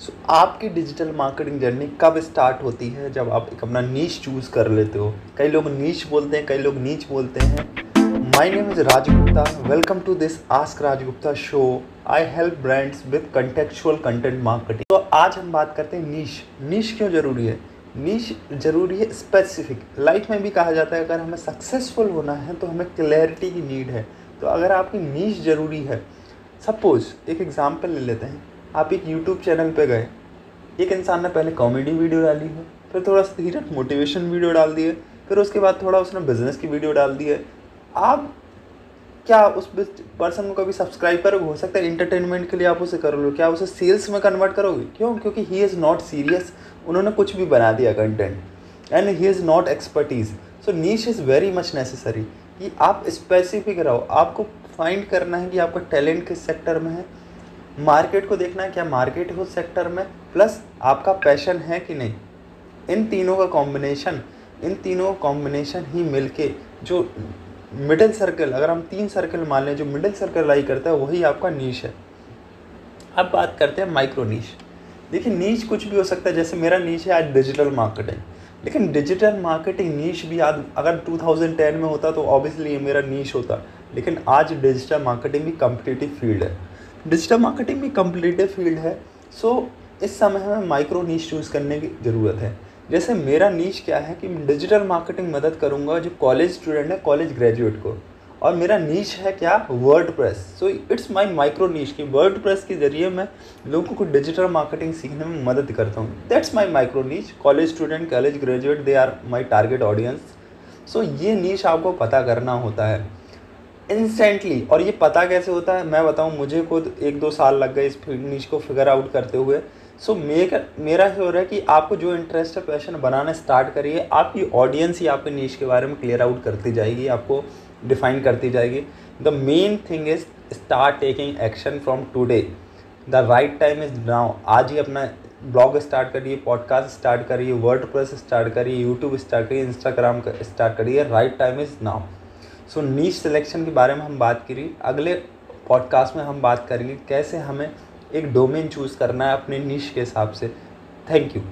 सो so, आपकी digital marketing journey कब start होती है? जब आप एक अपना नीच चूज़ कर लेते हो। कई लोग नीच बोलते हैं कई लोग नीच बोलते हैं। My name is Raj Gupta welcome to this ask Raj Gupta show I help brands with contextual content marketing तो आज हम बात करते हैं नीच नीच क्यों ज़रूरी है? नीच ज़रूरी है स्पेसिफिक लाइफ में भी कहा जाता है अगर हमें सक्सेसफुल होना है तो हमें क्लैरिटी की नीड है। तो अगर आपकी नीच ज़रूरी है सपोज़ एक एग्ज़ाम्पल ले लेते हैं। आप एक यूट्यूब चैनल पे गए, एक इंसान ने पहले कॉमेडी वीडियो डाली है, फिर थोड़ा धीरे मोटिवेशन वीडियो डाल दिए, फिर उसके बाद थोड़ा उसने बिज़नेस की वीडियो डाल दी है। आप क्या उस पर्सन को कभी सब्सक्राइब करोगे? हो सकता है इंटरटेनमेंट के लिए आप उसे कर लो। क्या उसे सेल्स में कन्वर्ट करोगे? क्यों? क्योंकि ही इज़ नॉट सीरियस उन्होंने कुछ भी बना दिया content and he is not expertise so niche is very much necessary कि आप स्पेसिफिक रहो। आपको फाइंड करना है कि आपका टैलेंट किस सेक्टर में है। मार्केट को देखना है क्या मार्केट है उस सेक्टर में, प्लस आपका पैशन है कि नहीं। इन तीनों का कॉम्बिनेशन इन तीनों कॉम्बिनेशन ही मिलके जो मिडिल सर्कल अगर हम तीन सर्कल मान लें, जो मिडिल सर्कल लाई करता है, वही आपका नीच है। अब बात करते हैं माइक्रो नीच देखिए नीच कुछ भी हो सकता है, जैसे मेरा नीच है, आज डिजिटल मार्केटिंग लेकिन डिजिटल मार्केटिंग नीच भी आज, अगर 2010 में होता तो ऑब्वियसली ये मेरा नीच होता। लेकिन आज डिजिटल मार्केटिंग भी कम्पिटिटिव फ़ील्ड है। डिजिटल मार्केटिंग भी कम्पिटेटिव फ़ील्ड है। सो so, इस समय हमें माइक्रो नीच चूज़ करने की ज़रूरत है। जैसे मेरा नीच क्या है कि डिजिटल मार्केटिंग मदद करूँगा जो कॉलेज स्टूडेंट है कॉलेज ग्रेजुएट को। और मेरा नीच है क्या? WordPress so it's my micro niche की वर्ड प्रेस के ज़रिए मैं लोगों को डिजिटल मार्केटिंग सीखने में मदद करता हूँ। That's my micro niche college student college graduate they are my target audience so ये नीच आपको पता करना होता है। इंस्टेंटली और ये पता कैसे होता है? मैं बताऊँ मुझे खुद एक दो साल लग गए इस नीच को फिगर आउट करते हुए। सो so, मेरा मेरा हो रहा है कि आपको जो इंटरेस्ट है पैशन बनाना स्टार्ट करिए। आपकी ऑडियंस ही आपके नीच के बारे में क्लियर आउट करती जाएगी आपको डिफाइन करती जाएगी। The main thing is start taking action from today the right time is now आज ही अपना ब्लॉग स्टार्ट करिए पॉडकास्ट स्टार्ट करिए वर्ड प्रेस स्टार्ट करिए यूट्यूब स्टार्ट करिए इंस्टाग्राम स्टार्ट करिए। Right time is now so niche selection के बारे में हम बात करी। अगले पॉडकास्ट में हम बात करेंगे कैसे हमें एक डोमेन चूज़ करना है अपने नीच के हिसाब से। Thank you